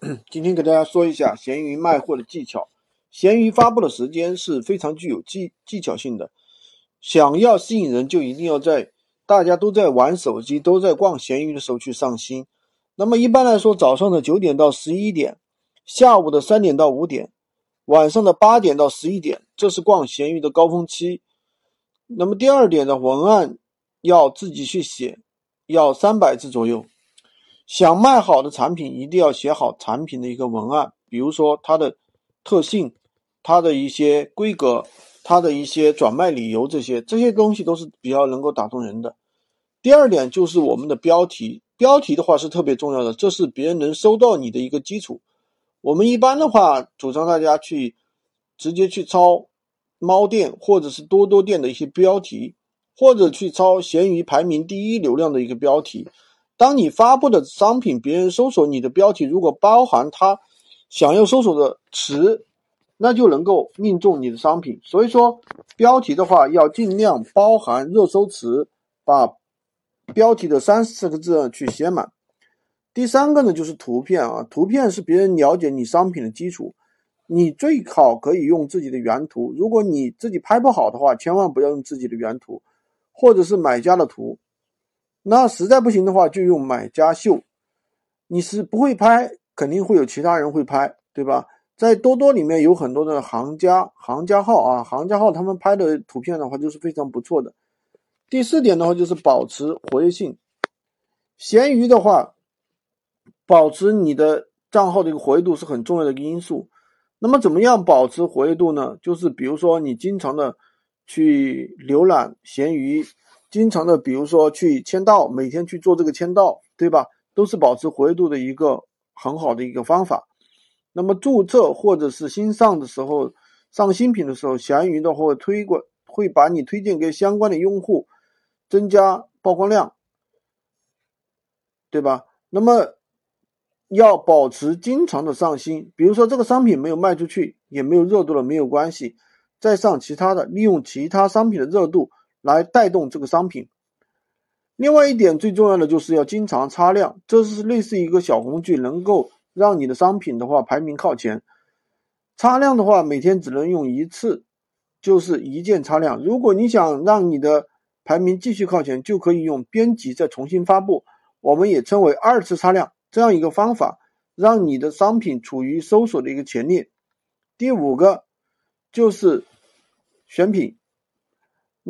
今天给大家说一下闲鱼卖货的技巧。闲鱼发布的时间是非常具有技技巧性的。想要吸引人，就一定要在大家都在玩手机、都在逛闲鱼的时候去上新。那么一般来说，早上的九点到十一点，下午的三点到五点，晚上的八点到十一点，这是逛闲鱼的高峰期。那么第二点的文案要自己去写，要三百字左右。想卖好的产品，一定要写好产品的一个文案，比如说它的特性、它的一些规格、它的一些转卖理由，这些这些东西都是比较能够打动人的。第二点就是我们的标题，标题的话是特别重要的，这是别人能搜到你的一个基础。我们一般的话，主张大家去直接去抄猫店或者是多多店的一些标题，或者去抄闲鱼排名第一流量的一个标题。当你发布的商品，别人搜索你的标题，如果包含他想要搜索的词，那就能够命中你的商品。所以说，标题的话要尽量包含热搜词，把标题的三四个字去写满。第三个呢，就是图片啊，图片是别人了解你商品的基础，你最好可以用自己的原图。如果你自己拍不好的话，千万不要用自己的原图，或者是买家的图。那实在不行的话，就用买家秀。你是不会拍，肯定会有其他人会拍，对吧？在多多里面有很多的行家、行家号啊，行家号他们拍的图片的话，就是非常不错的。第四点的话，就是保持活跃性。闲鱼的话，保持你的账号的一个活跃度是很重要的一个因素。那么，怎么样保持活跃度呢？就是比如说，你经常的去浏览闲鱼。经常的，比如说去签到，每天去做这个签到，对吧？都是保持活跃度的一个很好的一个方法。那么注册或者是新上的时候，上新品的时候，闲鱼的话会推过会把你推荐给相关的用户，增加曝光量，对吧？那么要保持经常的上新，比如说这个商品没有卖出去，也没有热度了，没有关系，再上其他的，利用其他商品的热度。来带动这个商品。另外一点最重要的就是要经常擦亮，这是类似一个小工具，能够让你的商品的话排名靠前。擦亮的话，每天只能用一次，就是一键擦亮。如果你想让你的排名继续靠前，就可以用编辑再重新发布，我们也称为二次擦亮这样一个方法，让你的商品处于搜索的一个前列。第五个就是选品。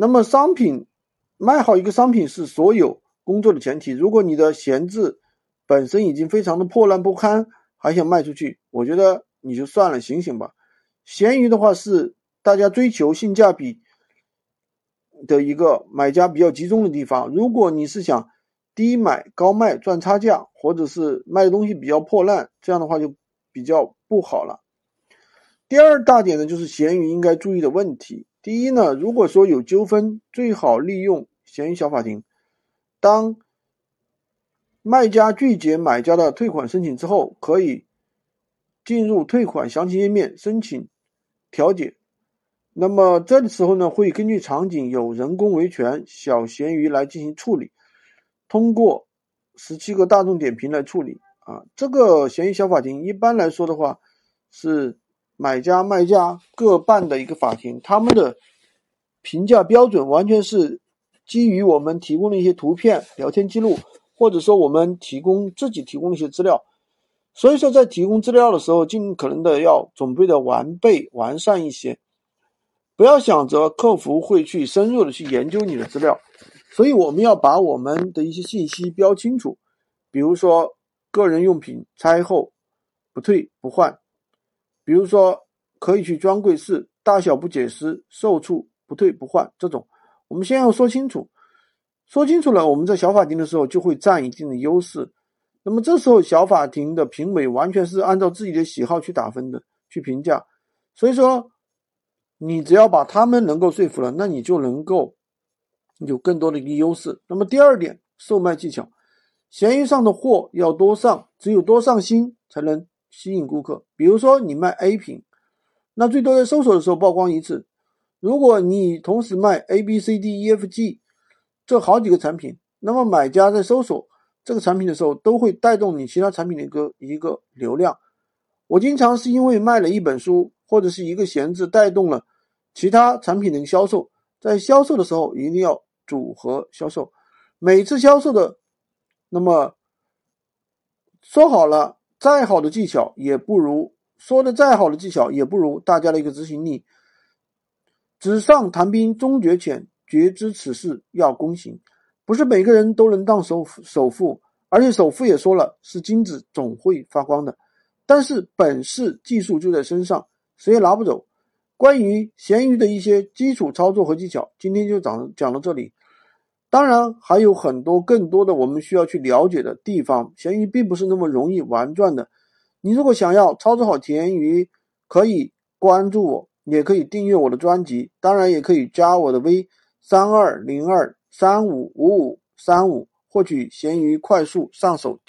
那么商品卖好一个商品是所有工作的前提。如果你的闲置本身已经非常的破烂不堪，还想卖出去，我觉得你就算了，醒醒吧。闲鱼的话是大家追求性价比的一个买家比较集中的地方。如果你是想低买高卖赚差价，或者是卖的东西比较破烂，这样的话就比较不好了。第二大点呢，就是闲鱼应该注意的问题。第一呢，如果说有纠纷，最好利用闲鱼小法庭。当卖家拒绝买家的退款申请之后，可以进入退款详情页面申请调解。那么这个时候呢，会根据场景有人工维权小闲鱼来进行处理，通过十七个大众点评来处理。啊，这个闲鱼小法庭一般来说的话是。买家卖家各办的一个法庭，他们的评价标准完全是基于我们提供的一些图片、聊天记录，或者说我们提供自己提供的一些资料。所以说，在提供资料的时候，尽可能的要准备的完备、完善一些，不要想着客服会去深入的去研究你的资料。所以，我们要把我们的一些信息标清楚，比如说个人用品拆后不退不换。比如说，可以去专柜试，大小不解释，售出不退不换这种，我们先要说清楚，说清楚了，我们在小法庭的时候就会占一定的优势。那么这时候小法庭的评委完全是按照自己的喜好去打分的，去评价。所以说，你只要把他们能够说服了，那你就能够有更多的一个优势。那么第二点，售卖技巧，闲鱼上的货要多上，只有多上新才能。吸引顾客，比如说你卖 A 品，那最多在搜索的时候曝光一次。如果你同时卖 A、B、C、D、E、F、G 这好几个产品，那么买家在搜索这个产品的时候，都会带动你其他产品的一个一个流量。我经常是因为卖了一本书或者是一个闲置，带动了其他产品的销售。在销售的时候，一定要组合销售。每次销售的，那么说好了，再好的技巧也不如说的再好的技巧也不如大家的一个执行力。纸上谈兵终觉浅，绝知此事要躬行。不是每个人都能当首首富，而且首富也说了，是金子总会发光的。但是本事技术就在身上，谁也拿不走。关于闲鱼的一些基础操作和技巧，今天就讲讲到这里。当然还有很多更多的我们需要去了解的地方。闲鱼并不是那么容易玩转的。你如果想要操作好闲鱼，可以关注我，也可以订阅我的专辑，当然也可以加我的微三二零二三五五五三五，获取闲鱼快速上手。